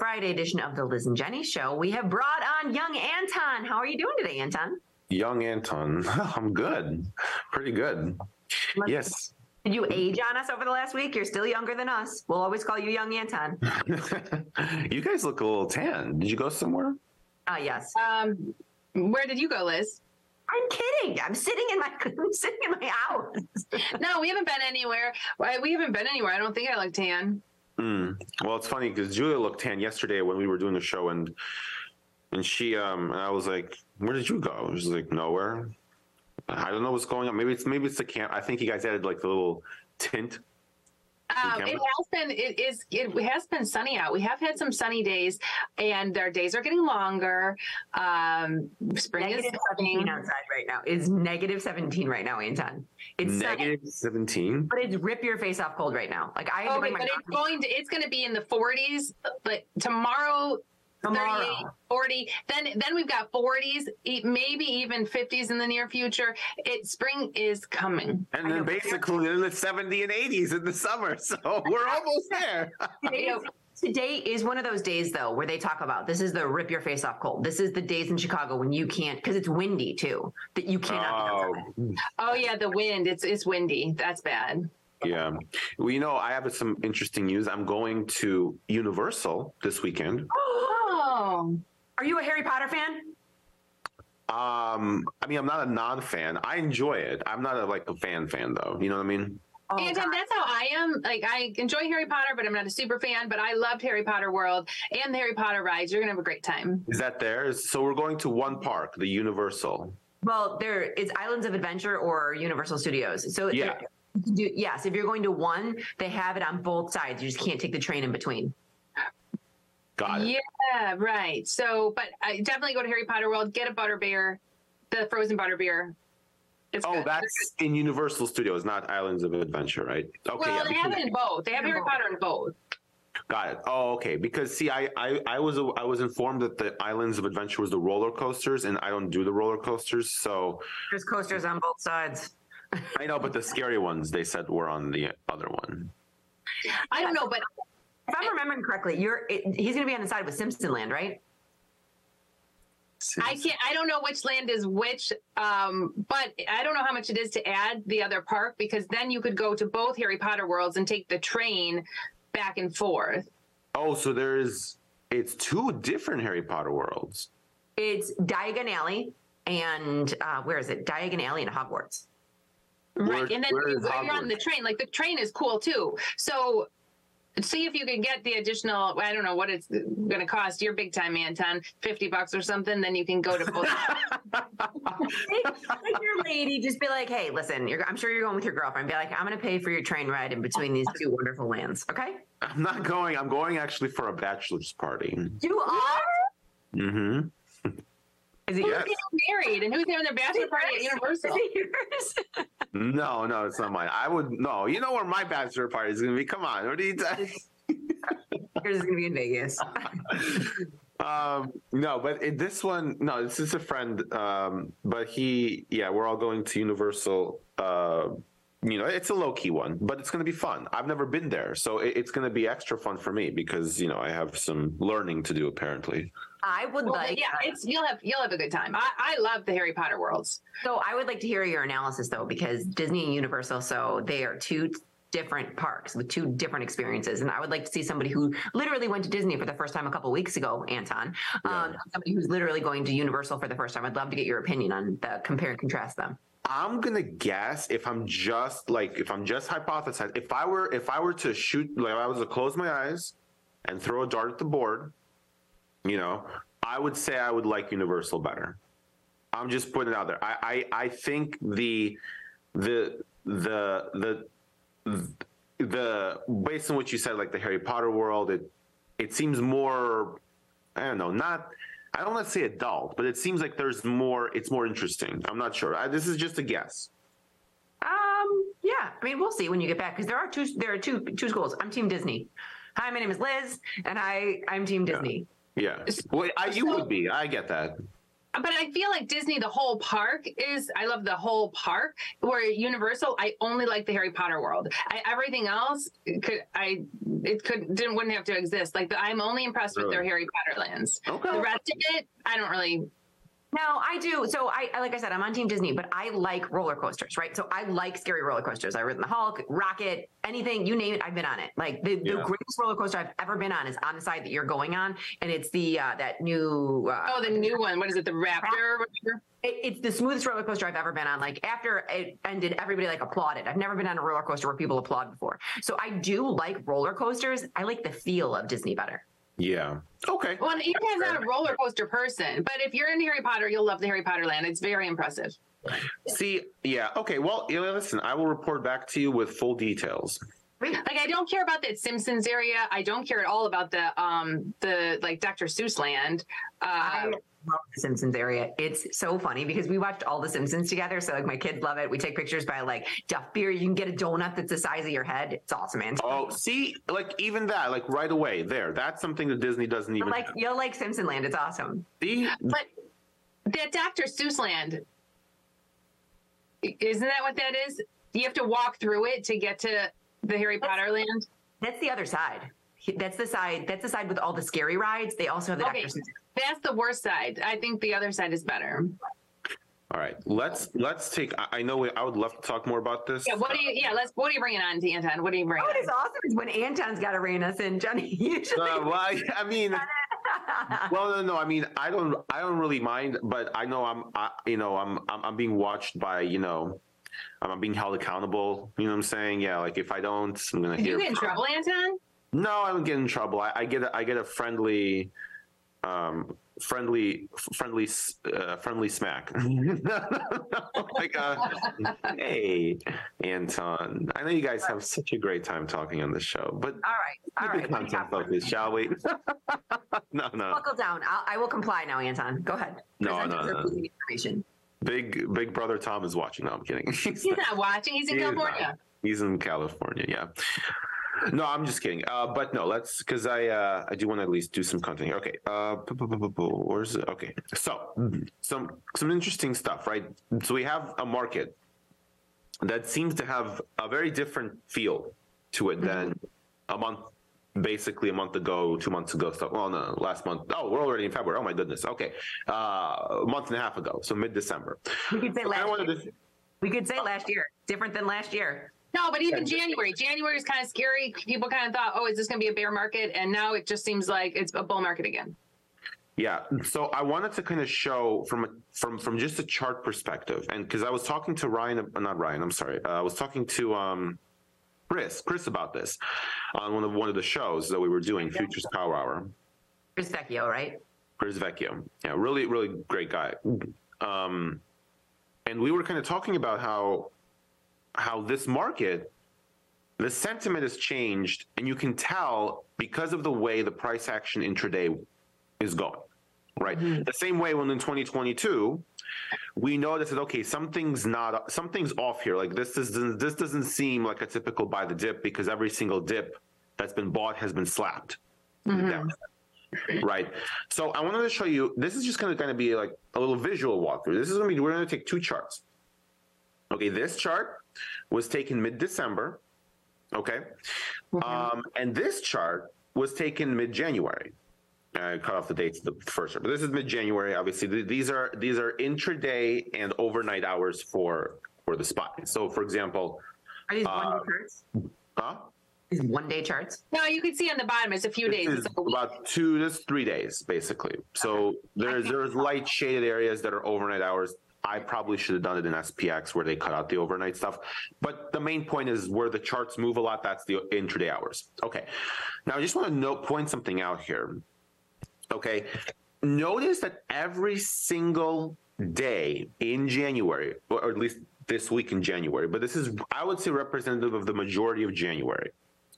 Friday edition of the Liz and Jenny Show. We have brought on young Anton. How are you doing today, Anton? Young Anton. I'm good. Pretty good. Let's- Yes. Did you age on us over the last week? You're still younger than us. We'll always call you young Anton. you guys look a little tan. Did you go somewhere? Ah, yes. Um, where did you go, Liz? I'm kidding. I'm sitting in my I'm sitting in my house. No, we haven't been anywhere. We haven't been anywhere. I don't think I look tan. Mm. Well, it's funny because Julia looked tan yesterday when we were doing the show, and and she um and I was like, "Where did you go?" She's like, "Nowhere." I don't know what's going on. Maybe it's maybe it's the camp. I think you guys added like the little tint. Um, it has been. It is. It has been sunny out. We have had some sunny days, and our days are getting longer. Um, spring Negative is 17 coming. outside right now. It's negative 17 right now, Anton. It's Negative seventeen. but it's rip your face off cold right now. Like I had Okay, bring my but it's going to. It's going to be in the 40s. But tomorrow, 38, tomorrow. 40. Then then we've got 40s, e- maybe even 50s in the near future. It spring is coming. And then basically in the 70 and 80s in the summer. So we're almost there. Today is, one of those days though where they talk about this is the rip your face off cold. This is the days in Chicago when you can't because it's windy too that you cannot. Oh. Oh yeah, the wind. It's it's windy. That's bad. yeah. Well, you know, I have some interesting news. I'm going to Universal this weekend. Oh, Oh. Are you a Harry Potter fan? Um, I mean, I'm not a non-fan. I enjoy it. I'm not a, like a fan fan though. You know what I mean? Oh, Anton, God. that's how I am. Like I enjoy Harry Potter, but I'm not a super fan. But I loved Harry Potter World and the Harry Potter rides. You're gonna have a great time. Is that there? So we're going to one park, the Universal. Well, there is Islands of Adventure or Universal Studios. So Yeah. there- you can do, yes, if you're going to one, they have it on both sides. You just can't take the train in between. Got it. Yeah, right. So, but I definitely go to Harry Potter World. Get a butterbeer, the frozen butterbeer. It's Oh, good. that's in Universal Studios, not Islands of Adventure, right? Okay, well, yeah, they have it in both. They have Harry both. Potter in both. got it. Oh, okay. Because see, I, I I was I was informed that the Islands of Adventure was the roller coasters, and I don't do the roller coasters, so There's coasters on both sides. I know. But the scary ones they said were on the other one. I don't know, but If I'm remembering correctly, you're it, he's going to be on the side with Simpson Land, right? I can't. I don't know which land is which. Um, but I don't know how much it is to add the other park because then you could go to both Harry Potter worlds and take the train back and forth. Oh, so there's it's two different Harry Potter worlds. It's Diagon Alley and uh, where is it? Diagon Alley and Hogwarts. Where- right. And then where when is you're on the train, like the train is cool too. So see if you can get the additional, I don't know what it's going to cost. You're big time, Anton, 50 bucks or something. Then you can go to both. Like your lady, just be like, hey, listen, you're, I'm sure you're going with your girlfriend. Be like, I'm going to pay for your train ride in between these two wonderful lands. Okay. I'm not going. I'm going actually for a bachelor's party. You are? Mm-hmm. Is it Who's Yes. getting married and who's having their bachelor party at Universal? No, no, it's not mine. I would no. You know where my bachelor party is going to be? Come on, what are you? T- yours is going to be in Vegas. um, no, but it, this one, no, this is a friend. Um, but he, yeah, we're all going to Universal. Uh, you know, it's a low key one, but it's going to be fun. I've never been there, so it, it's going to be extra fun for me because you know I have some learning to do apparently. I would Well, like, yeah, it's you'll have you'll have a good time. I, I love the Harry Potter worlds. so I would like to hear your analysis though, because Disney and Universal, so they are two different parks with two different experiences. And I would like to see somebody who literally went to Disney for the first time a couple weeks ago, Anton, um, somebody who's literally going to Universal for the first time. I'd love to get your opinion on the compare and contrast them. I'm gonna guess if I'm just like if I'm just hypothesizing, if I were if I were to shoot like if I was to close my eyes and throw a dart at the board, you know, I would say I would like Universal better. I'm just putting it out there. I I, I think the the the the the based on what you said, like the Harry Potter world, it it seems more I don't know, not I don't want to say adult, but it seems like there's more. It's more interesting. I'm not sure. I, this is just a guess. Um, yeah, I mean, we'll see when you get back because there are two. There are two two schools. I'm Team Disney. Hi, my name is Liz, and I I'm Team Disney. Yeah. Well, I, you would be. I get that. but I feel like Disney, the whole park is. I love the whole park. Where Universal, I only like the Harry Potter world. I, everything else could I it could didn't wouldn't have to exist. Like the, I'm only impressed with their Harry Potter lands. Okay. The rest of it, I don't really. No, I do. So I, I- like I said, I'm on Team Disney, but I like roller coasters, right? So I like scary roller coasters. I've ridden the Hulk, Rocket, anything you name it, I've been on it. Like the, the greatest roller coaster I've ever been on is on the side that you're going on, and it's the uh, that new. Uh, Oh, the new one. What is it? The Raptor. or whatever? it, it's the smoothest roller coaster I've ever been on. Like after it ended, everybody like applauded. I've never been on a roller coaster where people applaud before. So I do like roller coasters. I like the feel of Disney better. Yeah. Okay. Well, Ethan's not a roller coaster person, but if you're in Harry Potter, you'll love the Harry Potter land. It's very impressive. See, yeah. Okay. Well, listen, I will report back to you with full details. Like I don't care about that Simpsons area. I don't care at all about the um the like Dr. Seuss land. I Uh, love the Simpsons area. It's so funny because we watched all the Simpsons together. So like my kids love it. We take pictures by like Duff Beer. You can get a donut that's the size of your head. It's awesome, man. Oh, see, like even that, like right away there. That's something that Disney doesn't even like have. you'll like Simpson Land. It's awesome. See, but that Dr. Seuss land, isn't that what that is? You have to walk through it to get to the Harry Potter land. That's the other side. That's the side. That's the side with all the scary rides. They also have the Okay. Dr. Seuss. That's the worst side. I think the other side is better. all right. Let's let's take. I, I know we, I would love to talk more about this. Yeah. What do you? Yeah. Let's. What are you bringing on, Anton? What are you bringing? What on? is awesome is when Anton's got to rein us in, Jenny. Usually, Uh, well, I, I mean, well, no, no. I mean, I don't, I don't really mind, but I know I'm, I, you know, I'm, I'm, I'm being watched by, you know, I'm being held accountable. You know what I'm saying? Yeah. Like if I don't, I'm gonna Did hear. you get in trouble, Anton? No, I don't get in trouble. I, I get, a, I get a friendly, um, friendly, friendly, uh, friendly smack. like, uh, hey, Anton. I know you guys have such a great time talking on the show, but all right, all keep right. it What do you content focused, shall we? no, no. Buckle down. I'll, I will comply now, Anton. Go ahead. No, no, no. Information. Big Big Brother Tom is watching. No, I'm kidding. He's not watching. He's in He California. He's in California. Yeah. No, I'm just kidding. Uh, but no, let's because I uh, I do want to at least do some content here. Okay. Uh, where's it? Okay. So some some interesting stuff, right? So we have a market that seems to have a very different feel to it than a month, basically a month ago, two months ago. So, well, no, last month. Oh, we're already in February. Oh my goodness. Okay, uh, a month and a half ago, so mid December. We could say I last. Year. to. We could say last year. Different than last year. No, but even January. January is kind of scary. People kind of thought, oh, is this going to be a bear market? And now it just seems like it's a bull market again. Yeah. So I wanted to kind of show from a, from from just a chart perspective, and because I was talking to Ryan, uh, not Ryan, I'm sorry, uh, I was talking to um, Chris, Chris about this on one of one of the shows that we were doing, Futures Power Hour. Chris Vecchio, right? Chris Vecchio, yeah, really, really great guy. Um, and we were kind of talking about how how this market the sentiment has changed and you can tell because of the way the price action intraday is going right the same way when in 2022 we noticed that okay something's not something's off here. Like this is this doesn't seem like a typical buy the dip because every single dip that's been bought has been slapped. Downside. right. So i wanted to show you this is just going to kind of be like a little visual walkthrough. This is going to be we're going to take two charts. Okay this chart was taken mid-december okay? Um, and this chart was taken mid-january I cut off the dates of the first chart, but this is mid-January. Obviously, Th- these are these are intraday and overnight hours for for the spot. So, for example, Are these Uh, one day charts? huh? These one day charts? No, you can see on the bottom, it's a few This days. is It's like a week. about two to three days, basically. So there's there's light shaded areas that are overnight hours. I probably should have done it in SPX where they cut out the overnight stuff. But the main point is where the charts move a lot. That's the intraday hours. Okay. Now I just want to note point something out here. Okay. Notice that every single day in January, or at least this week in January, but this is I would say representative of the majority of January.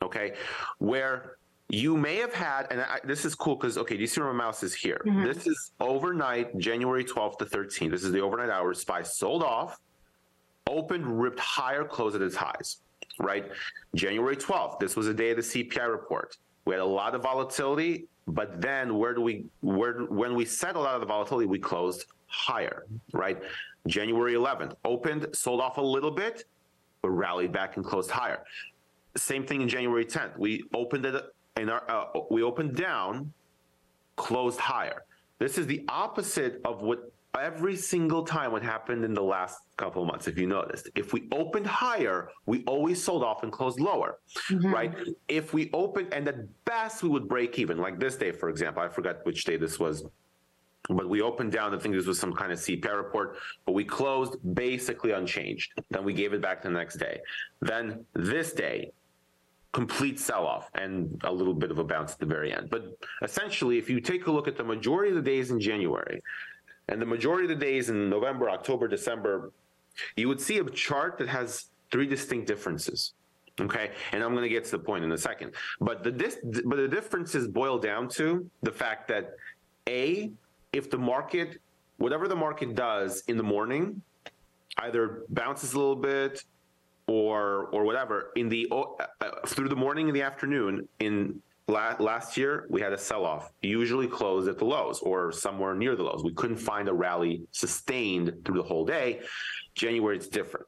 Okay, where you may have had, and I, this is cool because okay, do you see where my mouse is here? Mm-hmm. This is overnight, January 12th to 13th. This is the overnight hours. Spy sold off, opened, ripped higher, closed at its highs. Right, January 12th. This was a day of the CPI report. We had a lot of volatility, but then where do we where when we settled out of the volatility, we closed higher, right? January 11th opened, sold off a little bit, but rallied back and closed higher. Same thing in January 10th. We opened it in our uh, we opened down, closed higher. This is the opposite of what every single time what happened in the last couple of months if you noticed if we opened higher we always sold off and closed lower mm-hmm. right? If we opened and at best we would break even like this day for example i forgot which day this was but we opened down i think this was some kind of cpi report but we closed basically unchanged. Then we gave it back the next day. Then this day complete sell off and a little bit of a bounce at the very end. But essentially, if you take a look at the majority of the days in January and the majority of the days in November, October, December, you would see a chart that has three distinct differences. Okay, and I'm going to get to the point in a second. But the this, but the differences boil down to the fact that a if the market, whatever the market does in the morning, either bounces a little bit or or whatever in the uh, through the morning and the afternoon in la- last year we had a sell off usually closed at the lows or somewhere near the lows. We couldn't find a rally sustained through the whole day. January it's different.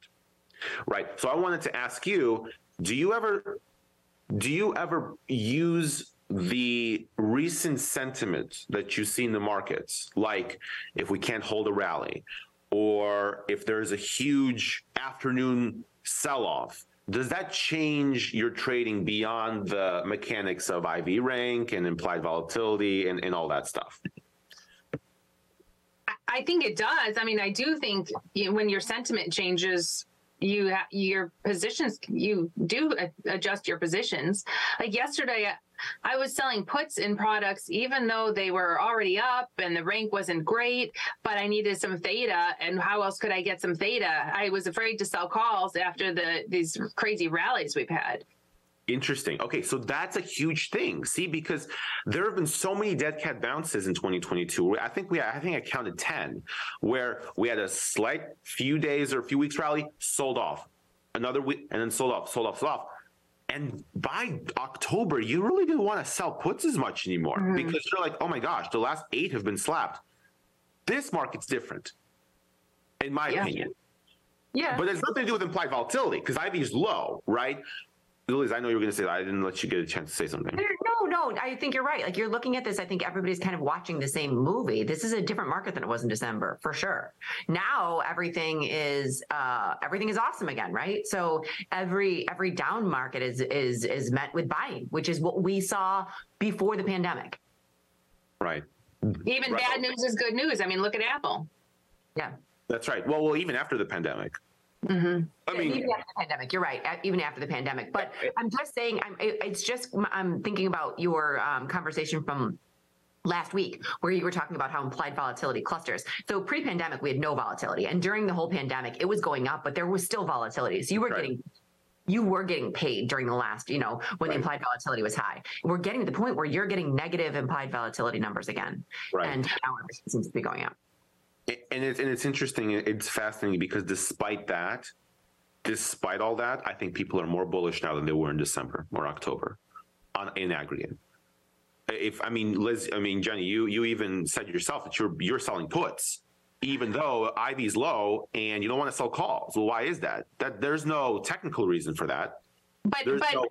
Right. So i wanted to ask you do you ever do you ever use the recent sentiment that you see in the markets like if we can't hold a rally or if there's a huge afternoon sell off, does that change your trading beyond the mechanics of IV rank and implied volatility and, and all that stuff? I think it does. I mean, I do think you know, when your sentiment changes, you your positions you do adjust your positions. Like yesterday, I was selling puts in products even though they were already up and the rank wasn't great, but I needed some theta. And how else could I get some theta? I was afraid to sell calls after the these crazy rallies we've had. Interesting. Okay, so that's a huge thing. See, because there have been so many dead cat bounces in 2022. I think we, I think I counted 10, where we had a slight few days or a few weeks rally, sold off, another week, and then sold off, sold off, sold off. And by October, you really didn't want to sell puts as much anymore mm-hmm. because you're like, oh my gosh, the last eight have been slapped. This market's different, in my yeah. opinion. Yeah. But it's nothing to do with implied volatility because IV is low, right? Liz, I know you were going to say that. I didn't let you get a chance to say something. No, no, I think you're right. Like you're looking at this, I think everybody's kind of watching the same movie. This is a different market than it was in December, for sure. Now everything is uh, everything is awesome again, right? So every every down market is is is met with buying, which is what we saw before the pandemic. Right. Even right. bad news is good news. I mean, look at Apple. Yeah. That's right. Well, well, even after the pandemic. Mm-hmm. I mean, even after the pandemic, you're right. Even after the pandemic, but I'm just saying, I'm, it's just I'm thinking about your um, conversation from last week where you were talking about how implied volatility clusters. So pre-pandemic, we had no volatility, and during the whole pandemic, it was going up, but there was still volatility. So you were right. getting you were getting paid during the last, you know, when right. the implied volatility was high. We're getting to the point where you're getting negative implied volatility numbers again, right. and now it seems to be going up and it's and it's interesting. It's fascinating because despite that, despite all that, I think people are more bullish now than they were in December or October, on in aggregate. If I mean Liz, I mean Jenny, you you even said yourself that you're you're selling puts, even though IV's low and you don't want to sell calls. Well, why is that? That there's no technical reason for that. But there's but. No,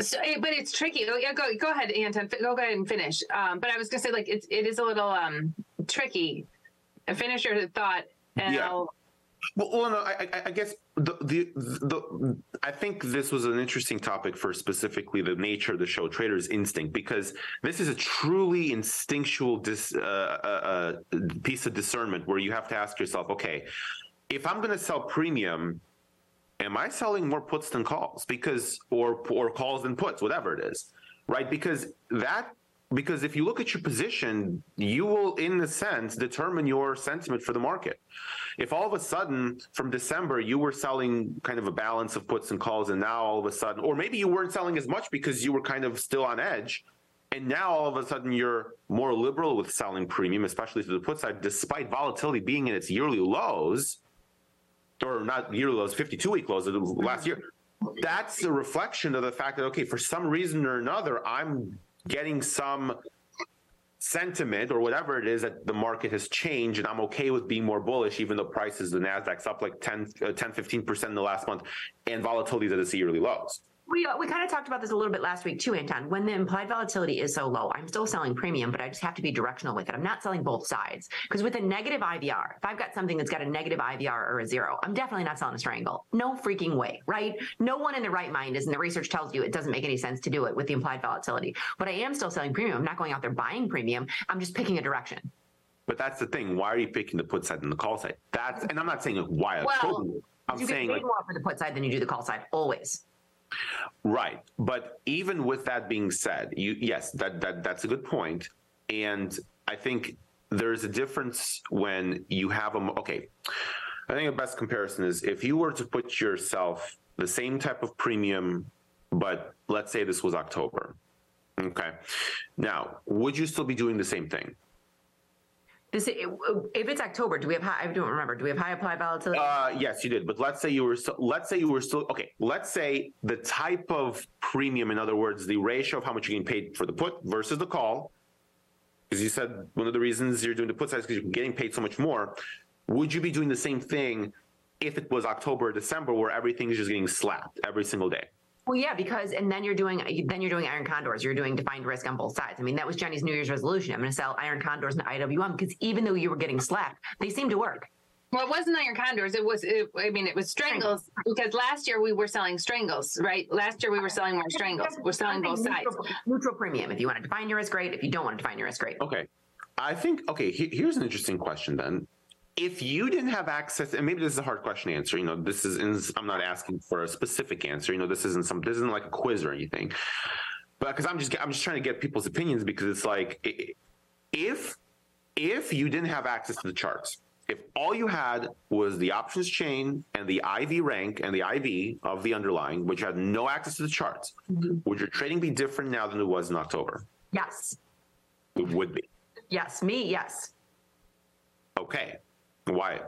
so, but it's tricky. Oh, yeah, go go ahead, Anton. Go ahead and finish. Um, but I was gonna say, like, it's it is a little um, tricky finish your thought, and yeah. I'll. Well, well, no, I, I guess the, the the I think this was an interesting topic for specifically the nature of the show, Trader's Instinct, because this is a truly instinctual dis, uh, uh, uh piece of discernment where you have to ask yourself, okay, if I'm going to sell premium, am I selling more puts than calls? Because or or calls than puts, whatever it is, right? Because that because if you look at your position, you will, in a sense, determine your sentiment for the market. If all of a sudden from December you were selling kind of a balance of puts and calls, and now all of a sudden, or maybe you weren't selling as much because you were kind of still on edge, and now all of a sudden you're more liberal with selling premium, especially to the put side, despite volatility being in its yearly lows, or not yearly lows, 52 week lows of last year. That's a reflection of the fact that okay, for some reason or another, I'm getting some sentiment or whatever it is that the market has changed and I'm okay with being more bullish even though prices the Nasdaq's up like 10 uh, 10 15% in the last month and volatility its yearly lows. We, we kind of talked about this a little bit last week too, Anton. When the implied volatility is so low, I'm still selling premium, but I just have to be directional with it. I'm not selling both sides because with a negative IVR, if I've got something that's got a negative IVR or a zero, I'm definitely not selling a strangle. No freaking way, right? No one in the right mind is, and the research tells you it doesn't make any sense to do it with the implied volatility. But I am still selling premium. I'm not going out there buying premium. I'm just picking a direction. But that's the thing. Why are you picking the put side and the call side? That's and I'm not saying why. Well, I'm you saying get like, paid more for the put side than you do the call side, always. Right. But even with that being said, you yes, that that that's a good point. And I think there's a difference when you have a okay. I think the best comparison is if you were to put yourself the same type of premium, but let's say this was October. Okay. Now, would you still be doing the same thing? This, if it's October, do we have high? I don't remember. Do we have high implied volatility? Uh, yes, you did. But let's say you were. Let's say you were still okay. Let's say the type of premium, in other words, the ratio of how much you're getting paid for the put versus the call, because you said one of the reasons you're doing the put side is because you're getting paid so much more. Would you be doing the same thing if it was October or December, where everything is just getting slapped every single day? Well, yeah, because and then you're doing then you're doing iron condors. You're doing defined risk on both sides. I mean, that was Jenny's New Year's resolution. I'm going to sell iron condors and IWM because even though you were getting slapped, they seem to work. Well, it wasn't iron condors. It was. It, I mean, it was strangles because last year we were selling strangles, right? Last year we were selling more strangles. We're selling both sides. Neutral, neutral premium. If you want to define your risk, great. If you don't want to define your risk, great. Okay, I think okay. He, here's an interesting question then if you didn't have access, and maybe this is a hard question to answer, you know, this is, I'm not asking for a specific answer, you know, this isn't some, this isn't like a quiz or anything, but because I'm just, I'm just trying to get people's opinions because it's like, if, if you didn't have access to the charts, if all you had was the options chain and the IV rank and the IV of the underlying, which had no access to the charts, mm-hmm. would your trading be different now than it was in October? Yes. It would be. Yes. Me, yes. Okay. Why?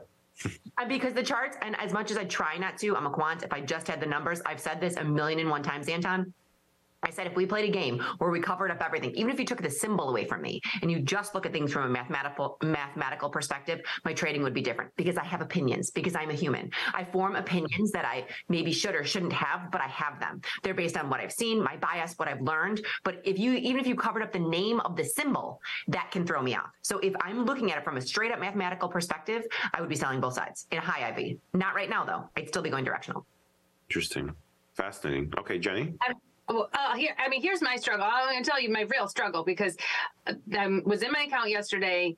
Uh, because the charts, and as much as I try not to, I'm a quant. If I just had the numbers, I've said this a million and one times, Anton. I said if we played a game where we covered up everything, even if you took the symbol away from me and you just look at things from a mathematical mathematical perspective, my trading would be different because I have opinions because I'm a human. I form opinions that I maybe should or shouldn't have, but I have them. They're based on what I've seen, my bias, what I've learned. But if you even if you covered up the name of the symbol, that can throw me off. So if I'm looking at it from a straight up mathematical perspective, I would be selling both sides in a high IV. Not right now though. I'd still be going directional. Interesting. Fascinating. Okay, Jenny. I'm- well, uh, here, I mean, here's my struggle. I'm going to tell you my real struggle because uh, I was in my account yesterday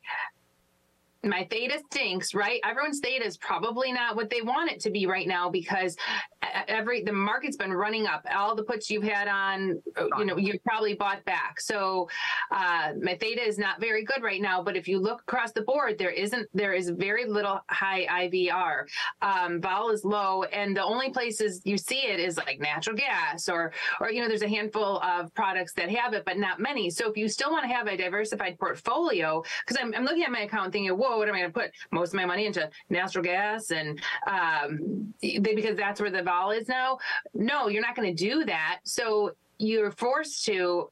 my theta stinks, right? Everyone's theta is probably not what they want it to be right now because every the market's been running up. All the puts you've had on, uh, you know, you've probably bought back. So uh, my theta is not very good right now. But if you look across the board, there isn't there is very little high IVR. Um, vol is low, and the only places you see it is like natural gas or or you know there's a handful of products that have it, but not many. So if you still want to have a diversified portfolio, because I'm, I'm looking at my account thinking, whoa what am I going to put most of my money into natural gas and um, they, because that's where the vol is now? No, you're not going to do that. So you're forced to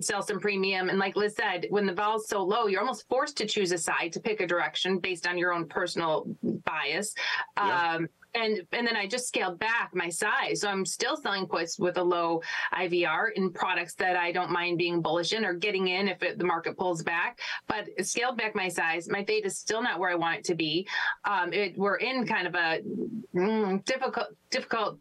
sell some premium. And like Liz said, when the vol's so low, you're almost forced to choose a side to pick a direction based on your own personal bias. Yeah. Um, and and then I just scaled back my size. So I'm still selling puts with a low IVR in products that I don't mind being bullish in or getting in if it, the market pulls back. But scaled back my size. My theta is still not where I want it to be. Um, it, we're in kind of a mm, difficult difficult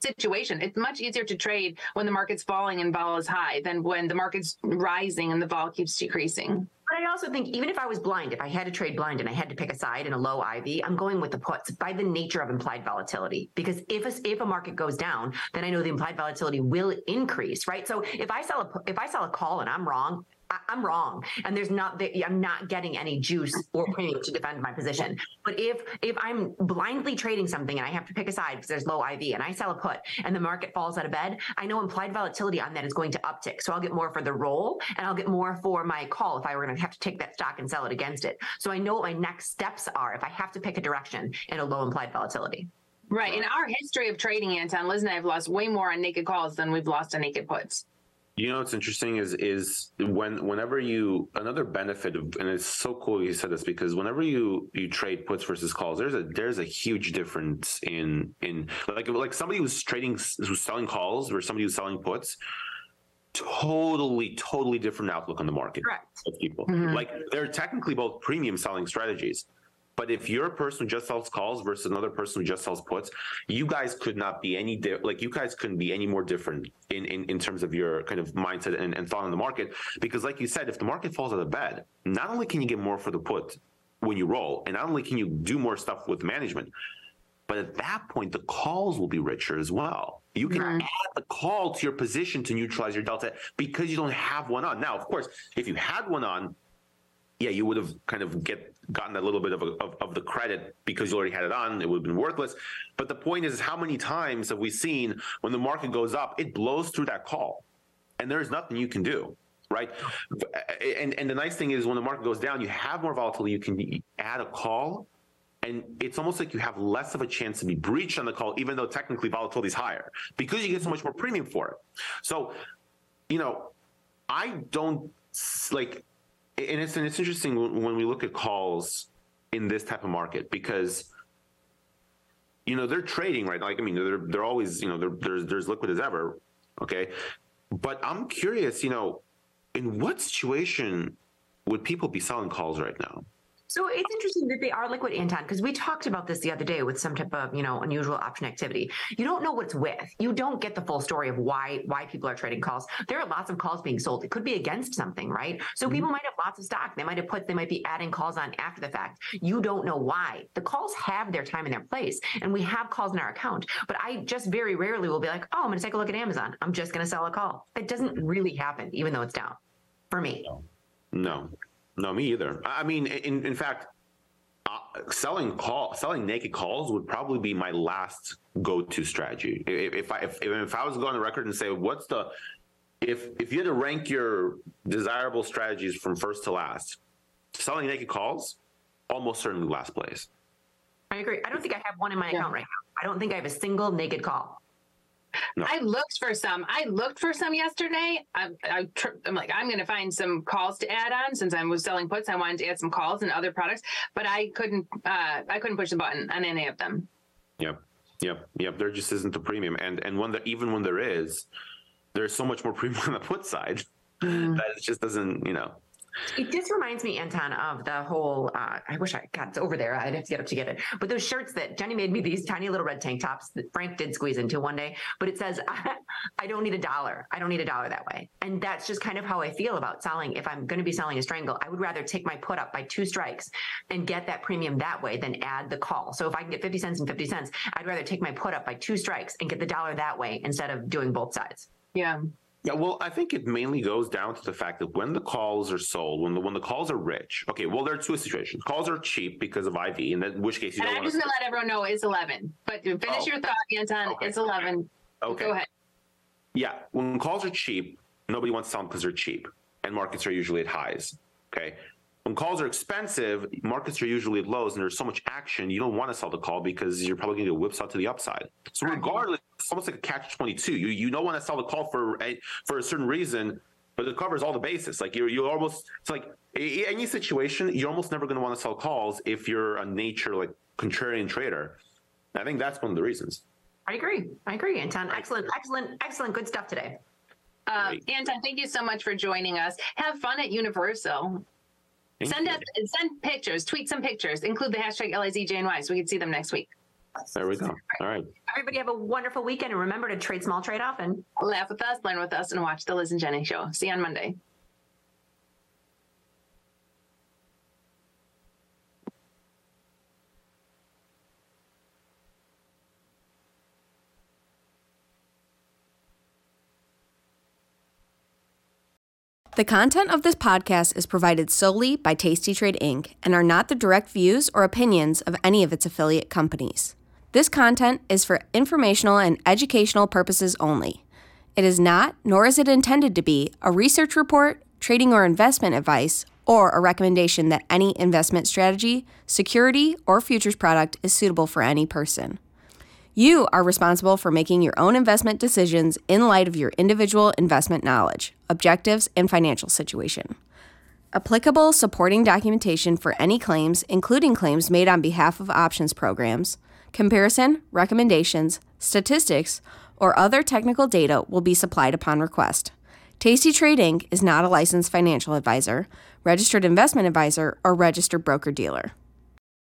situation. It's much easier to trade when the market's falling and vol is high than when the market's rising and the vol keeps decreasing. I also think even if I was blind, if I had to trade blind and I had to pick a side in a low IV, I'm going with the puts by the nature of implied volatility. Because if a, if a market goes down, then I know the implied volatility will increase, right? So if I sell a if I sell a call and I'm wrong, I, am wrong, and there's not I'm not getting any juice or premium to defend my position. But if if I'm blindly trading something and I have to pick a side because there's low IV and I sell a put and the market falls out of bed, I know implied volatility on that is going to uptick. So I'll get more for the roll and I'll get more for my call if I were going to have to take that stock and sell it against it. So I know what my next steps are if I have to pick a direction in a low implied volatility. Right. In our history of trading, Anton, Liz and I have lost way more on naked calls than we've lost on naked puts. You know what's interesting is is when whenever you another benefit of and it's so cool you said this because whenever you you trade puts versus calls there's a there's a huge difference in in like like somebody who's trading who's selling calls or somebody who's selling puts totally totally different outlook on the market Correct. of people Mhm. like they're technically both premium selling strategies but if you're a person who just sells calls versus another person who just sells puts, you guys could not be any di- like you guys couldn't be any more different in in, in terms of your kind of mindset and, and thought on the market. Because like you said, if the market falls out of bed, not only can you get more for the put when you roll, and not only can you do more stuff with management, but at that point the calls will be richer as well. You can Right. add the call to your position to neutralize your delta because you don't have one on. Now, of course, if you had one on, yeah, you would have kind of get gotten a little bit of, a, of of the credit because you already had it on. It would have been worthless. But the point is, how many times have we seen when the market goes up, it blows through that call, and there's nothing you can do, right? And and the nice thing is, when the market goes down, you have more volatility. You can add a call. And it's almost like you have less of a chance to be breached on the call, even though technically volatility is higher because you get so much more premium for it. So, you know, I don't like and it's and it's interesting when we look at calls in this type of market because you know they're trading right? Like i mean they're they're always you know they're, there's there's liquid as ever okay? But i'm curious you know in what situation would people be selling calls right now So it's interesting that they are liquid, Anton, because we talked about this the other day with some type of, you know, unusual option activity. You don't know what it's with. You don't get the full story of why why people are trading calls. There are lots of calls being sold. It could be against something, right? So mm-hmm. people might have lots of stock. They might have put, they might be adding calls on after the fact. You don't know why. The calls have their time and their place, and we have calls in our account. But I just very rarely will be like, oh, I'm going to take a look at Amazon. I'm just going to sell a call. It doesn't really happen, even though it's down for me. no no me either i I mean in in fact uh, selling call selling naked calls would probably be my last go-to strategy if, if i if, if i was to go on the record and say what's the if if you had to rank your desirable strategies from first to last selling naked calls almost certainly last place I agree. I don't think I have one in my Yeah. account right now. I don't think I have a single naked call. I looked for some. I looked for some yesterday. I, I tr- I'm like, I'm going to find some calls to add on since I was selling puts. I wanted to add some calls and other products, but I couldn't. Uh, I couldn't push the button on any of them. Yep. Yep. Yep. There just isn't a premium. And and when there even when there is, there's so much more premium on the put side that it just doesn't, you know. It just reminds me, Anton, of the whole. Uh, I wish I got over there. I'd have to get up to get it. But those shirts that Jenny made me these tiny little red tank tops that Frank did squeeze into one day. But it says, "I don't need a dollar. I don't need a dollar that way." And that's just kind of how I feel about selling. If I'm going to be selling a strangle, I would rather take my put up by two strikes and get that premium that way than add the call. So if I can get fifty cents and fifty cents, I'd rather take my put up by two strikes and get the dollar that way instead of doing both sides. Yeah. Yeah, well, I think it mainly goes down to the fact that when the calls are sold, when the when the calls are rich, okay, well, there are two situations. Calls are cheap because of IV, and in which case you And don't I'm just going to let everyone know it's 11. But finish Oh. your thought, Anton. Okay. It's 11. Okay. Go ahead. Yeah, when calls are cheap, nobody wants to sell them because they're cheap, and markets are usually at highs. Okay. When calls are expensive, markets are usually at lows, and there's so much action, you don't want to sell the call because you're probably going to get whipsawed to the upside. So regardless, it's almost like a catch twenty two. You you don't want to sell the call for a for a certain reason, but it covers all the bases. Like you're you almost it's like a- a- any situation, you're almost never going to want to sell calls if you're a nature like contrarian trader. I think that's one of the reasons. I agree. I agree, Anton. Excellent, excellent, excellent. Good stuff today. Uh, Great. Anton, thank you so much for joining us. Have fun at Universal. Thank send you. us send pictures, tweet some pictures, include the hashtag LIZJNY so we can see them next week. There we go. All right. Everybody have a wonderful weekend and remember to trade small, trade often. Laugh with us, learn with us, and watch the Liz and Jenny show. See you on Monday. The content of this podcast is provided solely by Tasty Trade Inc. and are not the direct views or opinions of any of its affiliate companies. This content is for informational and educational purposes only. It is not, nor is it intended to be, a research report, trading or investment advice, or a recommendation that any investment strategy, security, or futures product is suitable for any person. You are responsible for making your own investment decisions in light of your individual investment knowledge, objectives, and financial situation. Applicable supporting documentation for any claims, including claims made on behalf of options programs, comparison, recommendations, statistics, or other technical data will be supplied upon request. Tasty Trade Inc. is not a licensed financial advisor, registered investment advisor, or registered broker dealer.